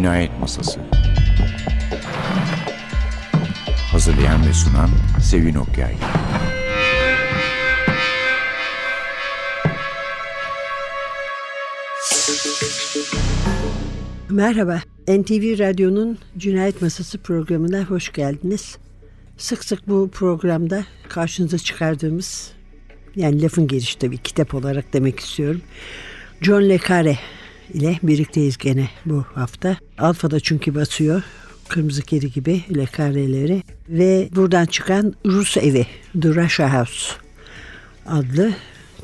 Cinayet Masası Hazırlayan ve sunan Sevin Okyay Merhaba, NTV Radyo'nun Cinayet Masası programına hoş geldiniz. Sık sık bu programda karşınıza çıkardığımız, yani lafın gelişi tabii kitap olarak demek istiyorum. John Le Carre ile birlikteyiz gene bu hafta. Alfa'da çünkü basıyor. Kırmızı Kedi gibi Le Carre'leri. Ve buradan çıkan Rus Evi, The Russia House adlı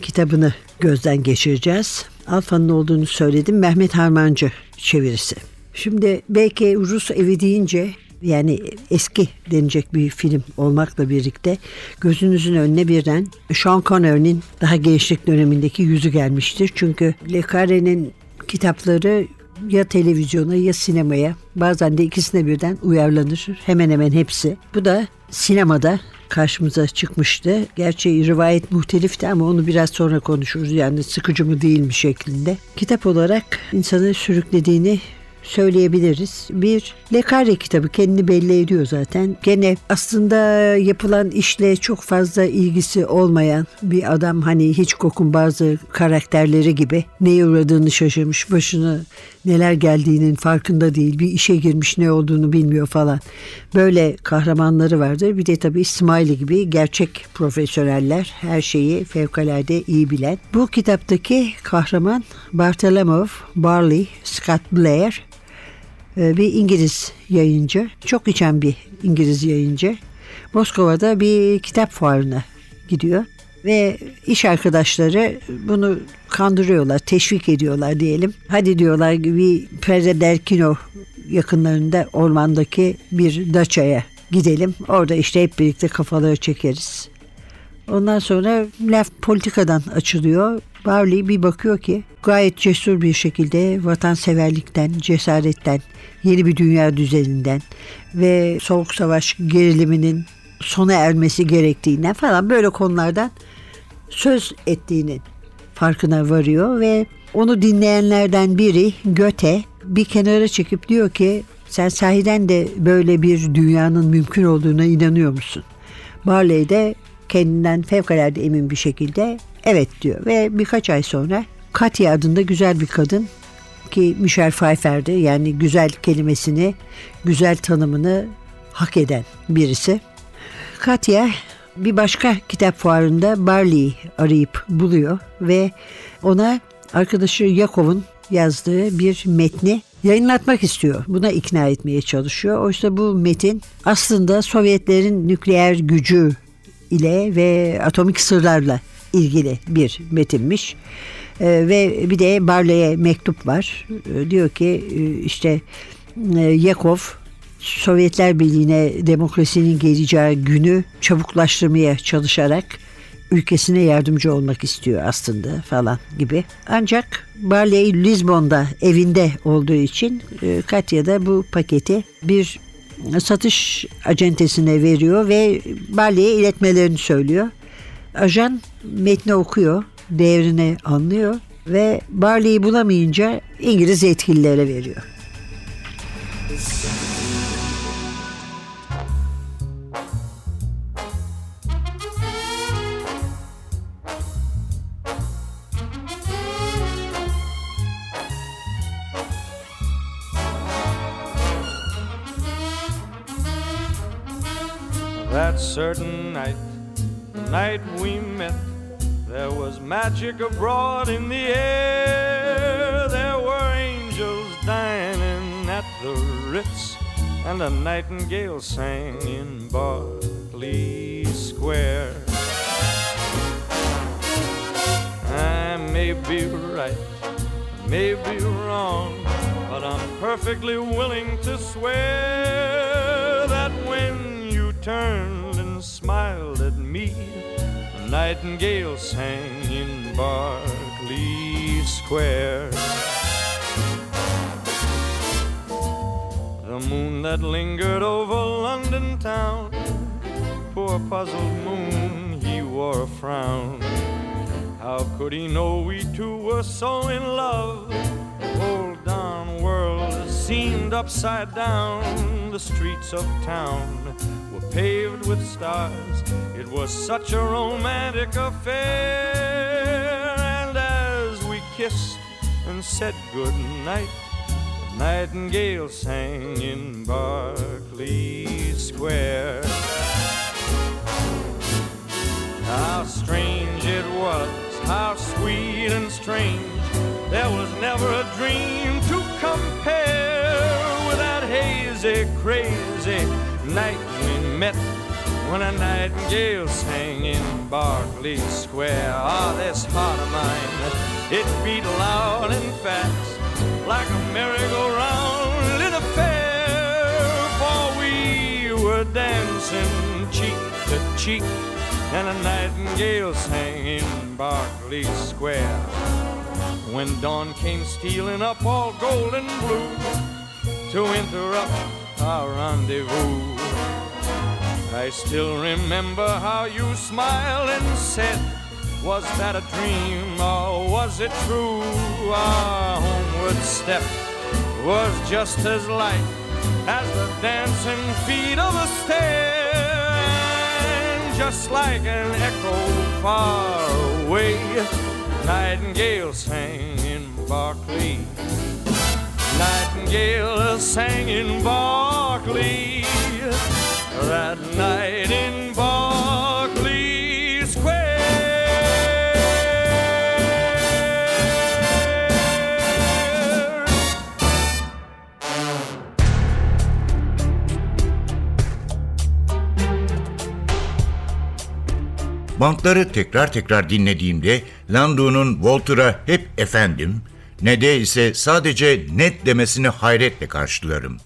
kitabını gözden geçireceğiz. Alfa'nın olduğunu söyledim. Mehmet Harmancı çevirisi. Şimdi belki Rus evi deyince yani eski denecek bir film olmakla birlikte gözünüzün önüne birden Sean Connery'nin daha gençlik dönemindeki yüzü gelmiştir. Çünkü Le Carre'nin kitapları ya televizyona ya sinemaya bazen de ikisine birden uyarlanır. Hemen hemen hepsi. Bu da sinemada karşımıza çıkmıştı. Gerçi rivayet muhtelifti ama onu biraz sonra konuşuruz. Yani sıkıcı mı değil mi şeklinde. Kitap olarak insanı sürüklediğini söyleyebiliriz. Bir Le Carre kitabı kendini belli ediyor zaten. Gene aslında yapılan işle çok fazla ilgisi olmayan bir adam hani hiç kokun bazı karakterleri gibi neye uğradığını şaşırmış, başını neler geldiğinin farkında değil, bir işe girmiş ne olduğunu bilmiyor falan. Böyle kahramanları vardır. Bir de tabii Smiley gibi gerçek profesyoneller her şeyi fevkalade iyi bilen. Bu kitaptaki kahraman Bartholomew Barley Scott Blair bir İngiliz yayıncı. Çok içen bir İngiliz yayıncı. Moskova'da bir kitap fuarına gidiyor ve iş arkadaşları bunu kandırıyorlar, teşvik ediyorlar diyelim. Hadi diyorlar bir Perederkino yakınlarında ormandaki bir daçaya gidelim. Orada işte hep birlikte kafaları çekeriz. Ondan sonra laf politikadan açılıyor. Barley bir bakıyor ki gayet cesur bir şekilde vatanseverlikten, cesaretten, yeni bir dünya düzeninden ve soğuk savaş geriliminin sona ermesi gerektiğinden falan böyle konulardan söz ettiğinin farkına varıyor ve onu dinleyenlerden biri Göte bir kenara çekip diyor ki sen sahiden de böyle bir dünyanın mümkün olduğuna inanıyor musun? Barley de kendinden fevkalade emin bir şekilde evet diyor ve birkaç ay sonra Katya adında güzel bir kadın ki Michelle Pfeiffer'di yani güzel kelimesini, güzel tanımını hak eden birisi. Katya bir başka kitap fuarında Barley'i arayıp buluyor ve ona arkadaşı Yakov'un yazdığı bir metni yayınlatmak istiyor. Buna ikna etmeye çalışıyor. Oysa bu metin aslında Sovyetlerin nükleer gücü ile ve atomik sırlarla ilgili bir metinmiş. E, ve bir de Barley'e mektup var. E, diyor ki e, işte e, Yakov Sovyetler Birliği'ne demokrasinin geleceği günü çabuklaştırmaya çalışarak ülkesine yardımcı olmak istiyor aslında falan gibi. Ancak Barley Lisbon'da evinde olduğu için e, Katya da bu paketi bir satış acentesine veriyor ve Barley'e iletmelerini söylüyor. Ajan metni okuyor, değerini anlıyor ve Barley'i bulamayınca İngiliz yetkililere veriyor. Certain night, the night we met, there was magic abroad in the air. There were angels dining at the Ritz, and a nightingale sang in Berkeley Square. I may be right, may be wrong, but I'm perfectly willing to swear that when turned smiled at me. The nightingale sang in Berkeley Square. The moon that lingered over London town, poor puzzled moon, he wore a frown. How could he know we two were so in love? The whole darn world seemed upside down. The streets of town paved with stars. It was such a romantic affair. And as we kissed and said good night, a nightingale sang in Berkeley Square. How strange it was, how sweet and strange. There was never a dream to compare with that hazy, crazy night we met when a nightingale sang in Berkeley Square. Ah, this heart of mine, it beat loud and fast like a merry-go-round in a fair, for we were dancing cheek to cheek and a nightingale sang in Berkeley Square. When dawn came stealing up all gold and blue to interrupt our rendezvous, I still remember how you smiled and said, Was that a dream or was it true? Our homeward step was just as light as the dancing feet of a stair just like an echo far away. Nightingale sang in Berkeley. Nightingale sang in Berkeley. That night in Berkeley Square. Bantları tekrar tekrar dinlediğimde Lando'nun Walter'a hep efendim, ne de ise sadece net demesini hayretle karşılarım.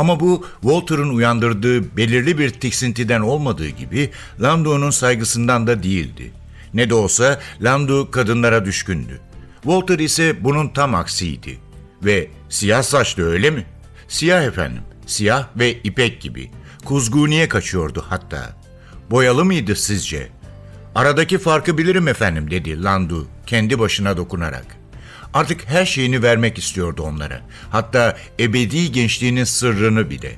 Ama bu Walter'ın uyandırdığı belirli bir tiksintiden olmadığı gibi Lando'nun saygısından da değildi. Ne de olsa Lando kadınlara düşkündü. Walter ise bunun tam aksiydi. Ve siyah saçlı öyle mi? Siyah efendim, siyah ve ipek gibi. Kuzguniye kaçıyordu hatta. Boyalı mıydı sizce?'' Aradaki farkı bilirim efendim dedi Landu kendi başına dokunarak. Artık her şeyini vermek istiyordu onlara. Hatta ebedi gençliğinin sırrını bile.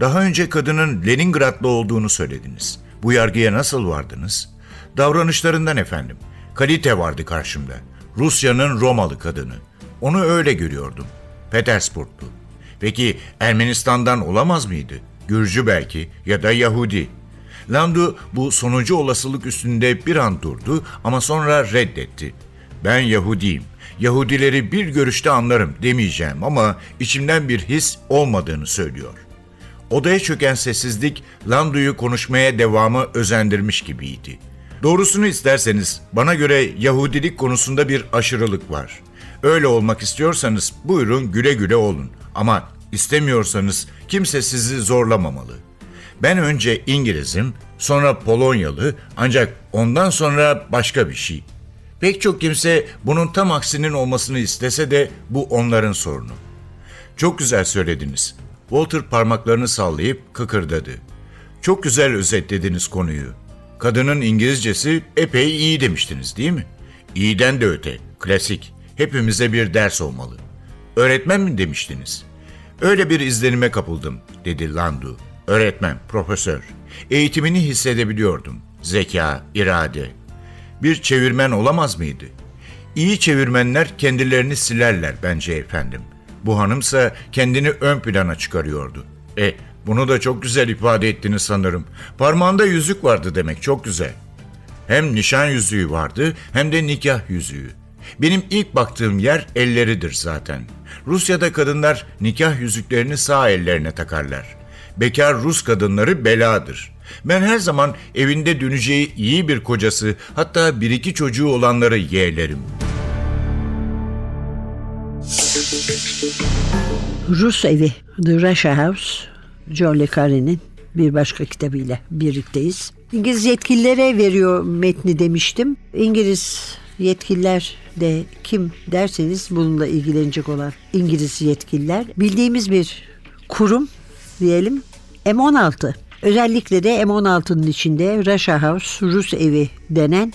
Daha önce kadının Leningradlı olduğunu söylediniz. Bu yargıya nasıl vardınız? Davranışlarından efendim. Kalite vardı karşımda. Rusya'nın Romalı kadını. Onu öyle görüyordum. Petersburglu. Peki Ermenistan'dan olamaz mıydı? Gürcü belki ya da Yahudi. Landu bu sonuncu olasılık üstünde bir an durdu ama sonra reddetti. Ben Yahudiyim. Yahudileri bir görüşte anlarım demeyeceğim ama içimden bir his olmadığını söylüyor. Odaya çöken sessizlik Landu'yu konuşmaya devamı özendirmiş gibiydi. Doğrusunu isterseniz bana göre Yahudilik konusunda bir aşırılık var. Öyle olmak istiyorsanız buyurun güle güle olun ama istemiyorsanız kimse sizi zorlamamalı. Ben önce İngilizim, sonra Polonyalı ancak ondan sonra başka bir şey. Pek çok kimse bunun tam aksinin olmasını istese de bu onların sorunu. Çok güzel söylediniz. Walter parmaklarını sallayıp kıkırdadı. Çok güzel özetlediniz konuyu. Kadının İngilizcesi epey iyi demiştiniz değil mi? İyiden de öte, klasik. Hepimize bir ders olmalı. Öğretmen mi demiştiniz? Öyle bir izlenime kapıldım, dedi Landu. Öğretmen, profesör. Eğitimini hissedebiliyordum. Zeka, irade. Bir çevirmen olamaz mıydı? İyi çevirmenler kendilerini silerler bence efendim. Bu hanımsa kendini ön plana çıkarıyordu. E, bunu da çok güzel ifade ettiniz sanırım. Parmağında yüzük vardı demek, çok güzel. Hem nişan yüzüğü vardı hem de nikah yüzüğü. Benim ilk baktığım yer elleridir zaten. Rusya'da kadınlar nikah yüzüklerini sağ ellerine takarlar. Bekar Rus kadınları beladır. Ben her zaman evinde döneceği iyi bir kocası, hatta bir iki çocuğu olanları yeğlerim. Rus Evi, The Russia House, John Le Carre'nin bir başka kitabıyla birlikteyiz. İngiliz yetkililere veriyor metni demiştim. İngiliz yetkililer de kim derseniz bununla ilgilenecek olan İngiliz yetkililer bildiğimiz bir kurum diyelim M16. Özellikle de M16'nın içinde Russia House, Rus Evi denen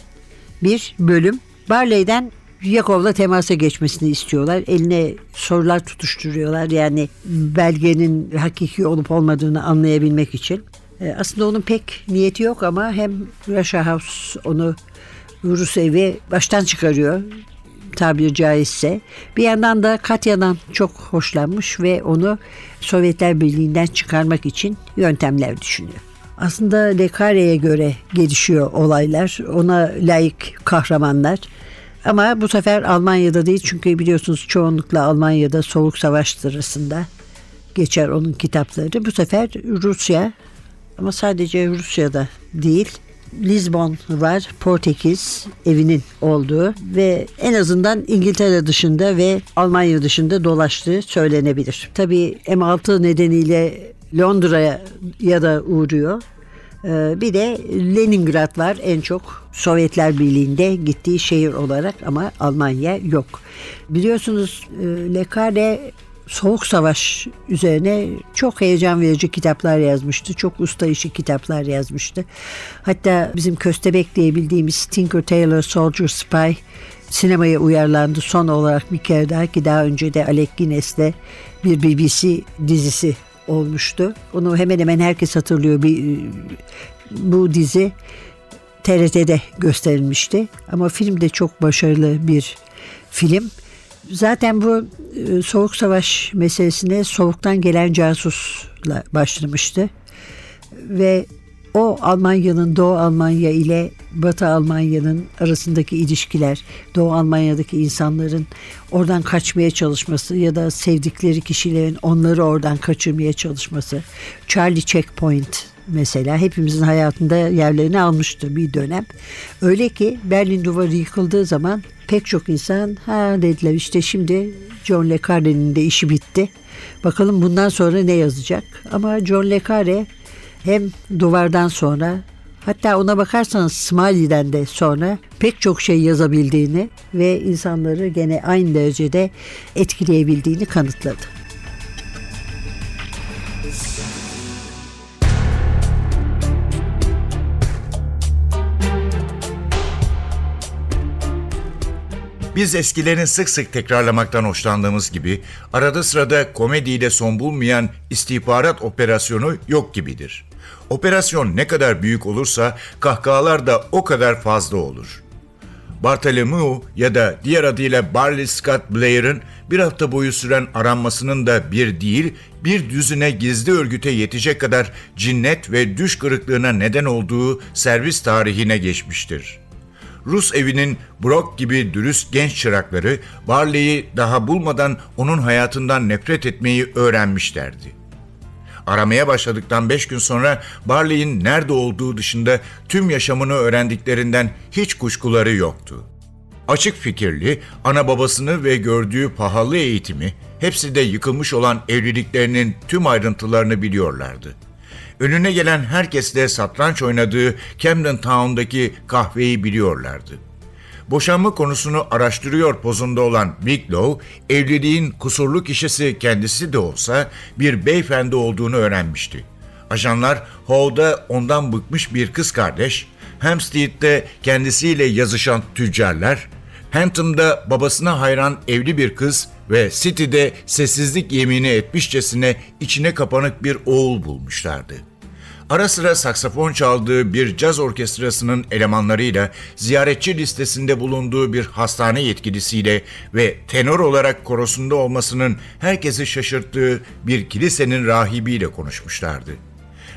bir bölüm. Barley'den Yakov'la temasa geçmesini istiyorlar. Eline sorular tutuşturuyorlar. Yani belgenin hakiki olup olmadığını anlayabilmek için. E, aslında onun pek niyeti yok ama hem Russia House onu Rus evi baştan çıkarıyor tabiri caizse. Bir yandan da Katya'dan çok hoşlanmış ve onu Sovyetler Birliği'nden çıkarmak için yöntemler düşünüyor. Aslında Lekare'ye göre gelişiyor olaylar. Ona layık kahramanlar. Ama bu sefer Almanya'da değil çünkü biliyorsunuz çoğunlukla Almanya'da Soğuk Savaş sırasında geçer onun kitapları. Bu sefer Rusya ama sadece Rusya'da değil Lisbon var, Portekiz evinin olduğu ve en azından İngiltere dışında ve Almanya dışında dolaştığı söylenebilir. Tabii M6 nedeniyle Londra'ya ya da uğruyor. Ee, bir de Leningrad var en çok Sovyetler Birliği'nde gittiği şehir olarak ama Almanya yok. Biliyorsunuz e, Le Carre Soğuk Savaş üzerine çok heyecan verici kitaplar yazmıştı. Çok usta işi kitaplar yazmıştı. Hatta bizim Köstebek diye bildiğimiz Tinker Tailor Soldier Spy sinemaya uyarlandı son olarak bir kere daha ki daha önce de Alec Guinness'le bir BBC dizisi olmuştu. Onu hemen hemen herkes hatırlıyor. Bir, bu dizi TRT'de gösterilmişti. Ama film de çok başarılı bir film. Zaten bu e, Soğuk Savaş meselesine soğuktan gelen casusla başlamıştı. Ve o Almanya'nın Doğu Almanya ile Batı Almanya'nın arasındaki ilişkiler, Doğu Almanya'daki insanların oradan kaçmaya çalışması ya da sevdikleri kişilerin onları oradan kaçırmaya çalışması. Charlie Checkpoint mesela hepimizin hayatında yerlerini almıştı bir dönem. Öyle ki Berlin duvarı yıkıldığı zaman pek çok insan ha dediler işte şimdi John Le Carre'nin de işi bitti. Bakalım bundan sonra ne yazacak? Ama John Le Carre hem duvardan sonra hatta ona bakarsanız Smiley'den de sonra pek çok şey yazabildiğini ve insanları gene aynı derecede etkileyebildiğini kanıtladı. Biz eskilerin sık sık tekrarlamaktan hoşlandığımız gibi arada sırada komediyle son bulmayan istihbarat operasyonu yok gibidir. Operasyon ne kadar büyük olursa kahkahalar da o kadar fazla olur. Bartholomew ya da diğer adıyla Barley Scott Blair'ın bir hafta boyu süren aranmasının da bir değil bir düzine gizli örgüte yetecek kadar cinnet ve düş kırıklığına neden olduğu servis tarihine geçmiştir.'' Rus evinin Brock gibi dürüst genç çırakları Barley'i daha bulmadan onun hayatından nefret etmeyi öğrenmişlerdi. Aramaya başladıktan beş gün sonra Barley'in nerede olduğu dışında tüm yaşamını öğrendiklerinden hiç kuşkuları yoktu. Açık fikirli, ana babasını ve gördüğü pahalı eğitimi, hepsi de yıkılmış olan evliliklerinin tüm ayrıntılarını biliyorlardı.'' Önüne gelen herkesle satranç oynadığı Camden Town'daki kahveyi biliyorlardı. Boşanma konusunu araştırıyor pozunda olan Bigelow, evliliğin kusurlu kişisi kendisi de olsa bir beyefendi olduğunu öğrenmişti. Ajanlar Hall'da ondan bıkmış bir kız kardeş, Hampstead'de kendisiyle yazışan tüccarlar, Hampton'da babasına hayran evli bir kız ve City'de sessizlik yemini etmişçesine içine kapanık bir oğul bulmuşlardı.'' ara sıra saksafon çaldığı bir caz orkestrasının elemanlarıyla ziyaretçi listesinde bulunduğu bir hastane yetkilisiyle ve tenor olarak korosunda olmasının herkesi şaşırttığı bir kilisenin rahibiyle konuşmuşlardı.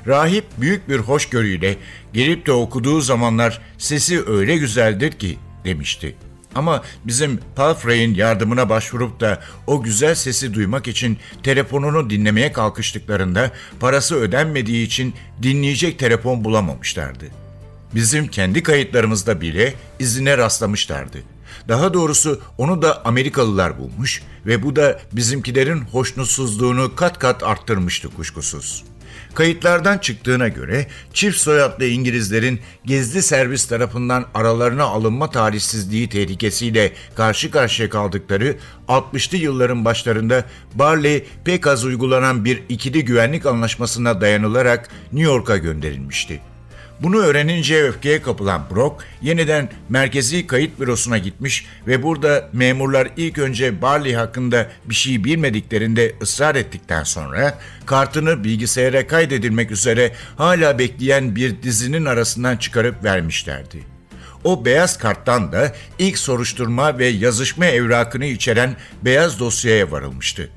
Rahip büyük bir hoşgörüyle gelip de okuduğu zamanlar sesi öyle güzeldir ki demişti. Ama bizim Palfrey'in yardımına başvurup da o güzel sesi duymak için telefonunu dinlemeye kalkıştıklarında parası ödenmediği için dinleyecek telefon bulamamışlardı. Bizim kendi kayıtlarımızda bile izine rastlamışlardı. Daha doğrusu onu da Amerikalılar bulmuş ve bu da bizimkilerin hoşnutsuzluğunu kat kat arttırmıştı kuşkusuz.'' Kayıtlardan çıktığına göre çift soyadlı İngilizlerin gizli servis tarafından aralarına alınma talihsizliği tehlikesiyle karşı karşıya kaldıkları 60'lı yılların başlarında Barley pek az uygulanan bir ikili güvenlik anlaşmasına dayanılarak New York'a gönderilmişti. Bunu öğrenince öfkeye kapılan Brock yeniden merkezi kayıt bürosuna gitmiş ve burada memurlar ilk önce Barley hakkında bir şey bilmediklerinde ısrar ettikten sonra kartını bilgisayara kaydedilmek üzere hala bekleyen bir dizinin arasından çıkarıp vermişlerdi. O beyaz karttan da ilk soruşturma ve yazışma evrakını içeren beyaz dosyaya varılmıştı.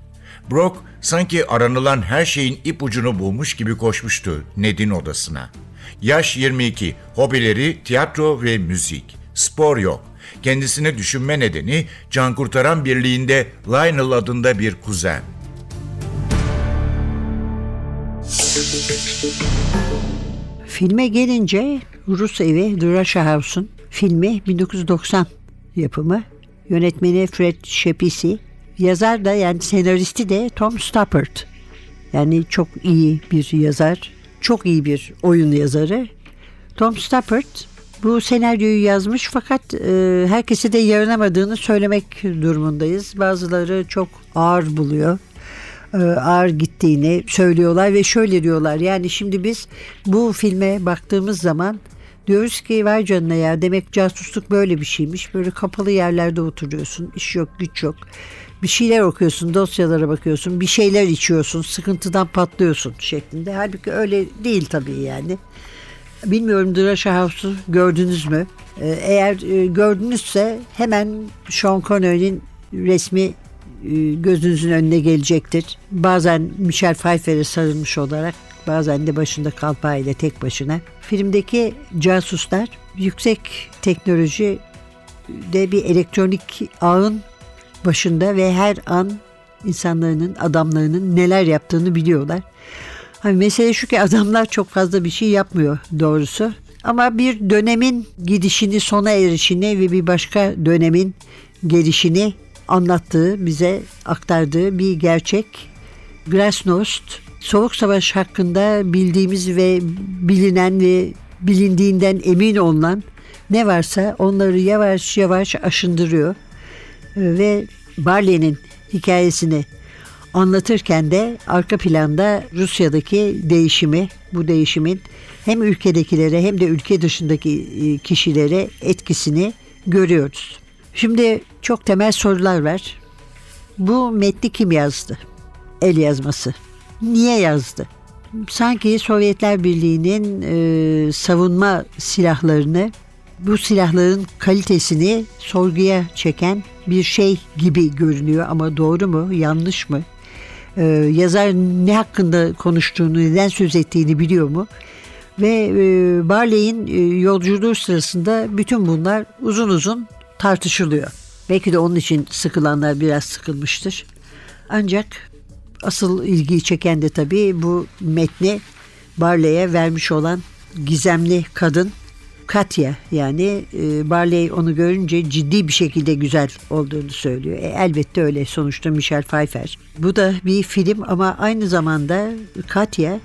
Brock sanki aranılan her şeyin ipucunu bulmuş gibi koşmuştu Ned'in odasına. Yaş 22, hobileri tiyatro ve müzik. Spor yok. Kendisini düşünme nedeni Can Kurtaran Birliği'nde Lionel adında bir kuzen. Filme gelince Rus Evi Russia House'un filmi 1990 yapımı. Yönetmeni Fred Shepisi. Yazar da yani senaristi de Tom Stoppard. Yani çok iyi bir yazar. Çok iyi bir oyun yazarı. Tom Stoppard bu senaryoyu yazmış fakat e, herkese de yaranamadığını söylemek durumundayız. Bazıları çok ağır buluyor e, ağır gittiğini söylüyorlar ve şöyle diyorlar. Yani şimdi biz bu filme baktığımız zaman diyoruz ki vay canına ya demek casusluk böyle bir şeymiş. Böyle kapalı yerlerde oturuyorsun. iş yok güç yok. Bir şeyler okuyorsun, dosyalara bakıyorsun, bir şeyler içiyorsun, sıkıntıdan patlıyorsun şeklinde. Halbuki öyle değil tabii yani. Bilmiyorum Drasha House'u gördünüz mü? Ee, Eğer e, gördünüzse hemen Sean Connery'nin resmi e, gözünüzün önüne gelecektir. Bazen Michelle Pfeiffer'e sarılmış olarak bazen de başında kalpağıyla tek başına. Filmdeki casuslar yüksek teknoloji de bir elektronik ağın başında ve her an insanların, adamlarının neler yaptığını biliyorlar. Hani mesele şu ki adamlar çok fazla bir şey yapmıyor doğrusu. Ama bir dönemin gidişini, sona erişini ve bir başka dönemin gelişini anlattığı, bize aktardığı bir gerçek. Glasnost, Soğuk Savaş hakkında bildiğimiz ve bilinen ve bilindiğinden emin olunan ne varsa onları yavaş yavaş aşındırıyor. Ve Barley'nin hikayesini anlatırken de arka planda Rusya'daki değişimi, bu değişimin hem ülkedekilere hem de ülke dışındaki e, kişilere etkisini görüyoruz. Şimdi çok temel sorular var. Bu metni kim yazdı? El yazması. Niye yazdı? Sanki Sovyetler Birliği'nin e, savunma silahlarını, bu silahların kalitesini sorguya çeken bir şey gibi görünüyor ama doğru mu, yanlış mı? Ee, yazar ne hakkında konuştuğunu, neden söz ettiğini biliyor mu? Ve e, Barley'in e, yolculuğu sırasında bütün bunlar uzun uzun tartışılıyor. Belki de onun için sıkılanlar biraz sıkılmıştır. Ancak asıl ilgiyi çeken de tabii bu metni Barley'e vermiş olan gizemli kadın Katya yani e, Barley onu görünce ciddi bir şekilde güzel olduğunu söylüyor. E, elbette öyle sonuçta Michelle Pfeiffer. Bu da bir film ama aynı zamanda Katya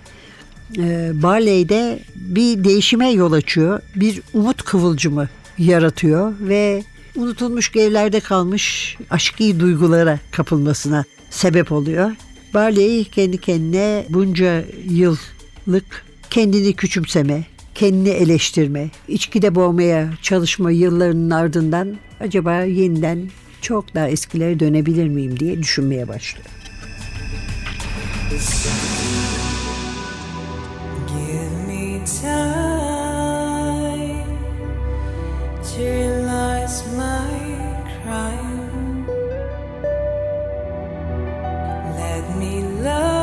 e, Barley'de bir değişime yol açıyor. Bir umut kıvılcımı yaratıyor ve unutulmuş gerilerde kalmış aşkı duygulara kapılmasına sebep oluyor. Barley kendi kendine bunca yıllık kendini küçümseme, kendini eleştirme, içkide boğmaya çalışma yıllarının ardından acaba yeniden çok daha eskilere dönebilir miyim diye düşünmeye başlıyor. Give me time to realize my crime. Let me love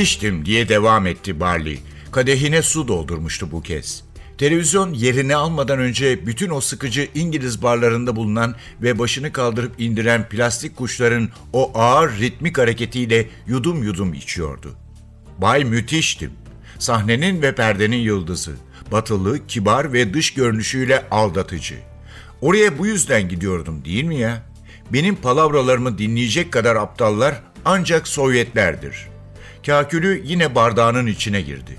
Müthiştim diye devam etti Barley. Kadehine su doldurmuştu bu kez. Televizyon yerini almadan önce bütün o sıkıcı İngiliz barlarında bulunan ve başını kaldırıp indiren plastik kuşların o ağır ritmik hareketiyle yudum yudum içiyordu. Bay müthiştim. Sahnenin ve perdenin yıldızı. Batılı, kibar ve dış görünüşüyle aldatıcı. Oraya bu yüzden gidiyordum değil mi ya? Benim palavralarımı dinleyecek kadar aptallar ancak Sovyetlerdir. Kakülü yine bardağının içine girdi.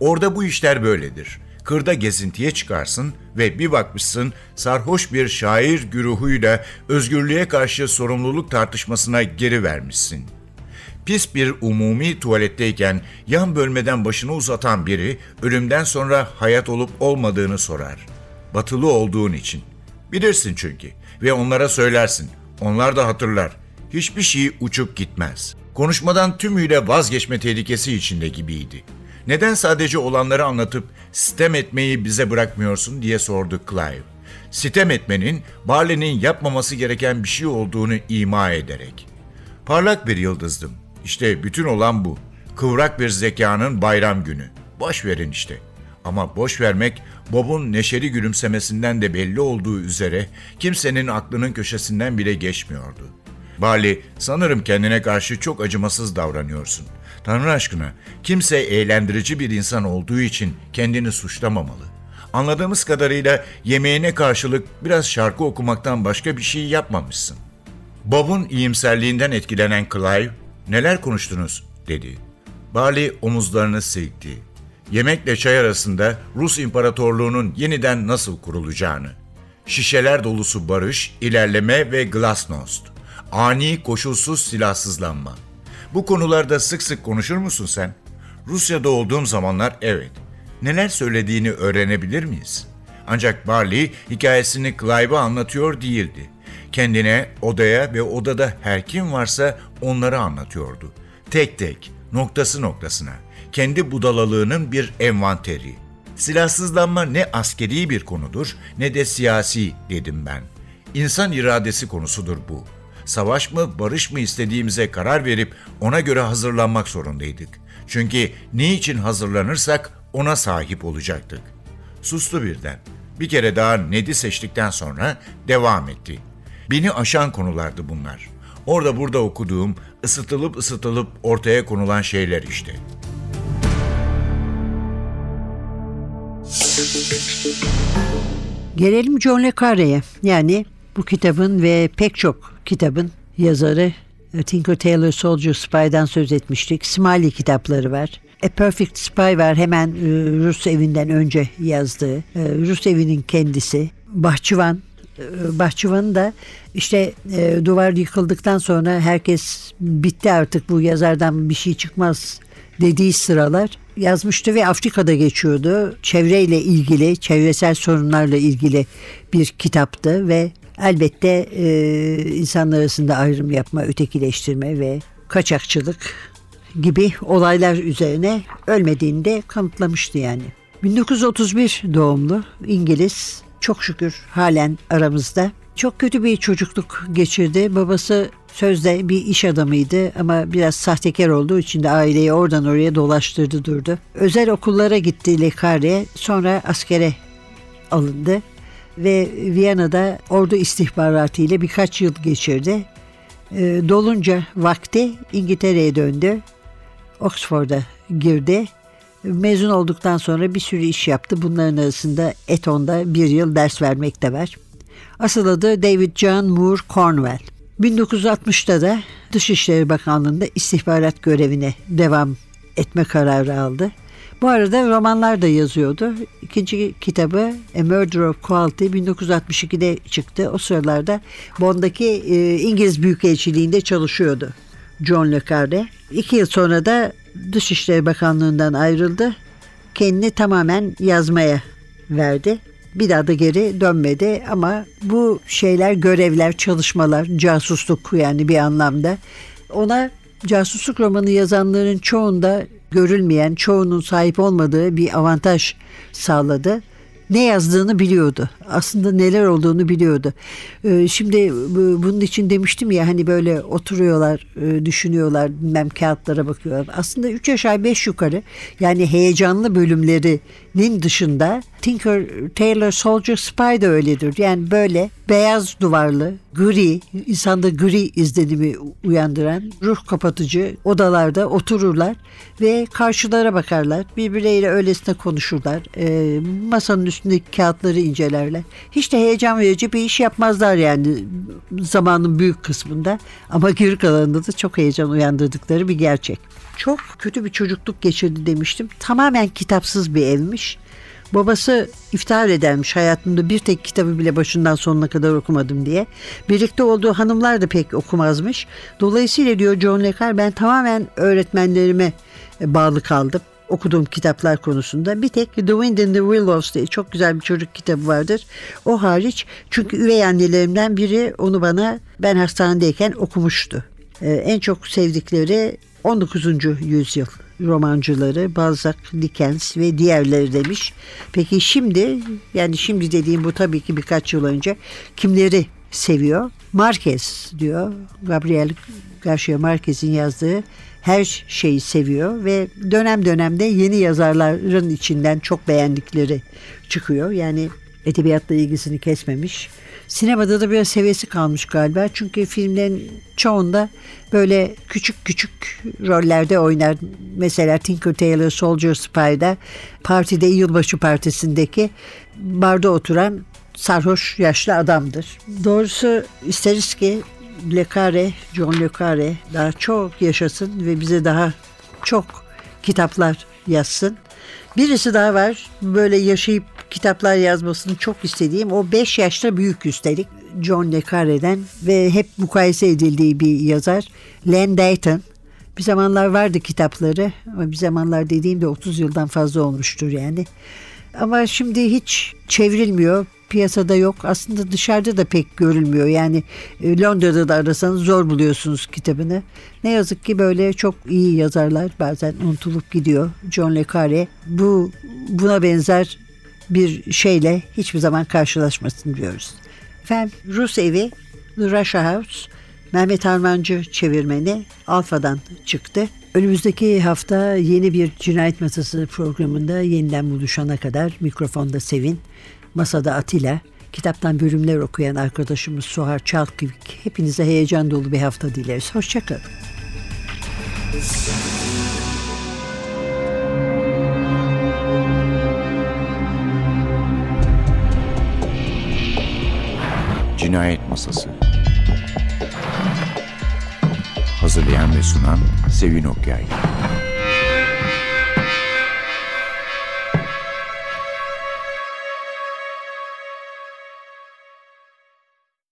Orada bu işler böyledir. Kırda gezintiye çıkarsın ve bir bakmışsın sarhoş bir şair güruhuyla özgürlüğe karşı sorumluluk tartışmasına geri vermişsin. Pis bir umumi tuvaletteyken yan bölmeden başını uzatan biri ölümden sonra hayat olup olmadığını sorar. Batılı olduğun için. Bilirsin çünkü ve onlara söylersin. Onlar da hatırlar. Hiçbir şey uçup gitmez. Konuşmadan tümüyle vazgeçme tehlikesi içinde gibiydi. Neden sadece olanları anlatıp sitem etmeyi bize bırakmıyorsun diye sordu Clive. Sitem etmenin Barley'nin yapmaması gereken bir şey olduğunu ima ederek. Parlak bir yıldızdım. İşte bütün olan bu. Kıvrak bir zekanın bayram günü. Boş verin işte. Ama boş vermek Bob'un neşeli gülümsemesinden de belli olduğu üzere kimsenin aklının köşesinden bile geçmiyordu. Barley, sanırım kendine karşı çok acımasız davranıyorsun. Tanrı aşkına, kimse eğlendirici bir insan olduğu için kendini suçlamamalı. Anladığımız kadarıyla yemeğine karşılık biraz şarkı okumaktan başka bir şey yapmamışsın. Bob'un iyimserliğinden etkilenen Clive, neler konuştunuz dedi. Barley omuzlarını silkti. Yemekle çay arasında Rus İmparatorluğu'nun yeniden nasıl kurulacağını, şişeler dolusu barış, ilerleme ve glasnost, ani koşulsuz silahsızlanma. Bu konularda sık sık konuşur musun sen? Rusya'da olduğum zamanlar evet. Neler söylediğini öğrenebilir miyiz? Ancak Barley hikayesini Clive'a anlatıyor değildi. Kendine, odaya ve odada her kim varsa onları anlatıyordu. Tek tek, noktası noktasına. Kendi budalalığının bir envanteri. Silahsızlanma ne askeri bir konudur ne de siyasi dedim ben. İnsan iradesi konusudur bu. Savaş mı, barış mı istediğimize karar verip ona göre hazırlanmak zorundaydık. Çünkü ne için hazırlanırsak ona sahip olacaktık. Sustu birden. Bir kere daha Ned'i seçtikten sonra devam etti. Beni aşan konulardı bunlar. Orada burada okuduğum, ısıtılıp ısıtılıp ortaya konulan şeyler işte. Gelelim John le Carre'ye. Yani bu kitabın ve pek çok kitabın yazarı E, Tinker Tailor Soldier Spy'dan söz etmiştik. Smiley kitapları var. A Perfect Spy var hemen e, Rus evinden önce yazdığı. E, Rus evinin kendisi. Bahçıvan. Bahçıvan'ı da işte duvar yıkıldıktan sonra herkes bitti artık bu yazardan bir şey çıkmaz dediği sıralar yazmıştı ve Afrika'da geçiyordu. Çevreyle ilgili, çevresel sorunlarla ilgili bir kitaptı ve elbette e, insanlar arasında ayrım yapma, ötekileştirme ve kaçakçılık gibi olaylar üzerine ölmediğini de kanıtlamıştı yani. 1931 doğumlu İngiliz çok şükür halen aramızda. Çok kötü bir çocukluk geçirdi. Babası sözde bir iş adamıydı ama biraz sahtekar olduğu için de aileyi oradan oraya dolaştırdı durdu. Özel okullara gitti Lekare sonra askere alındı ve Viyana'da ordu istihbaratı ile birkaç yıl geçirdi. E, dolunca vakti İngiltere'ye döndü. Oxford'a girdi. Mezun olduktan sonra bir sürü iş yaptı. Bunların arasında Eton'da bir yıl ders vermek de var. Asıl adı David John Moore Cornwell. 1960'ta da Dışişleri Bakanlığı'nda istihbarat görevine devam etme kararı aldı. Bu arada romanlar da yazıyordu. İkinci kitabı A Murder of Quality 1962'de çıktı. O sıralarda Bond'daki e, İngiliz Büyükelçiliğinde çalışıyordu John Le Carre. İki yıl sonra da Dışişleri Bakanlığı'ndan ayrıldı. Kendini tamamen yazmaya verdi. Bir daha da geri dönmedi ama bu şeyler, görevler, çalışmalar, casusluk yani bir anlamda ona casusluk romanı yazanların çoğunda görülmeyen, çoğunun sahip olmadığı bir avantaj sağladı. Ne yazdığını biliyordu. Aslında neler olduğunu biliyordu. Ee, şimdi bu- bunun için demiştim ya hani böyle oturuyorlar, e, düşünüyorlar, bilmem kağıtlara bakıyorlar. Aslında 3 aşağı 5 yukarı yani heyecanlı bölümlerinin dışında Tinker Tailor Soldier Spy de öyledir. Yani böyle beyaz duvarlı, gri, insanda gri izlenimi uyandıran ruh kapatıcı odalarda otururlar ve karşılara bakarlar. Birbirleriyle öylesine konuşurlar. Ee, masanın üstündeki kağıtları incelerler. Hiç de heyecan verici bir iş yapmazlar yani zamanın büyük kısmında. Ama geri kalanında da çok heyecan uyandırdıkları bir gerçek. Çok kötü bir çocukluk geçirdi demiştim. Tamamen kitapsız bir evmiş. Babası iftihar edermiş hayatımda bir tek kitabı bile başından sonuna kadar okumadım diye. Birlikte olduğu hanımlar da pek okumazmış. Dolayısıyla diyor John Le Carre ben tamamen öğretmenlerime bağlı kaldım okuduğum kitaplar konusunda. Bir tek The Wind in the Willows diye çok güzel bir çocuk kitabı vardır. O hariç çünkü üvey annelerimden biri onu bana ben hastanedeyken okumuştu. Ee, en çok sevdikleri 19. yüzyıl romancıları Balzac, Dickens ve diğerleri demiş. Peki şimdi yani şimdi dediğim bu tabii ki birkaç yıl önce kimleri seviyor? Marquez diyor. Gabriel Garcia Marquez'in yazdığı her şeyi seviyor ve dönem dönemde yeni yazarların içinden çok beğendikleri çıkıyor. Yani edebiyatla ilgisini kesmemiş. Sinemada da biraz seviyesi kalmış galiba. Çünkü filmlerin çoğunda böyle küçük küçük rollerde oynar. Mesela Tinker Tailor Soldier Spy'da partide yılbaşı partisindeki barda oturan sarhoş yaşlı adamdır. Doğrusu isteriz ki Le Carre, John Le Carre daha çok yaşasın ve bize daha çok kitaplar yazsın. Birisi daha var böyle yaşayıp kitaplar yazmasını çok istediğim o 5 yaşta büyük üstelik John Le Carre'den ve hep mukayese edildiği bir yazar Len Dayton. Bir zamanlar vardı kitapları ama bir zamanlar dediğimde 30 yıldan fazla olmuştur yani. Ama şimdi hiç çevrilmiyor. Piyasada yok. Aslında dışarıda da pek görülmüyor. Yani e, Londra'da da arasanız zor buluyorsunuz kitabını. Ne yazık ki böyle çok iyi yazarlar bazen unutulup gidiyor. John Le Carre bu buna benzer bir şeyle hiçbir zaman karşılaşmasın diyoruz. Efendim Rus evi The Russia House Mehmet Armancı çevirmeni Alfa'dan çıktı. Önümüzdeki hafta yeni bir Cinayet Masası programında yeniden buluşana kadar mikrofonda Sevin, masada Atilla, kitaptan bölümler okuyan arkadaşımız Suhar Çalkıvik hepinize heyecan dolu bir hafta dileriz. Hoşçakalın. Cinayet Masası Hazırlayan ve sunan Sevin Okyay.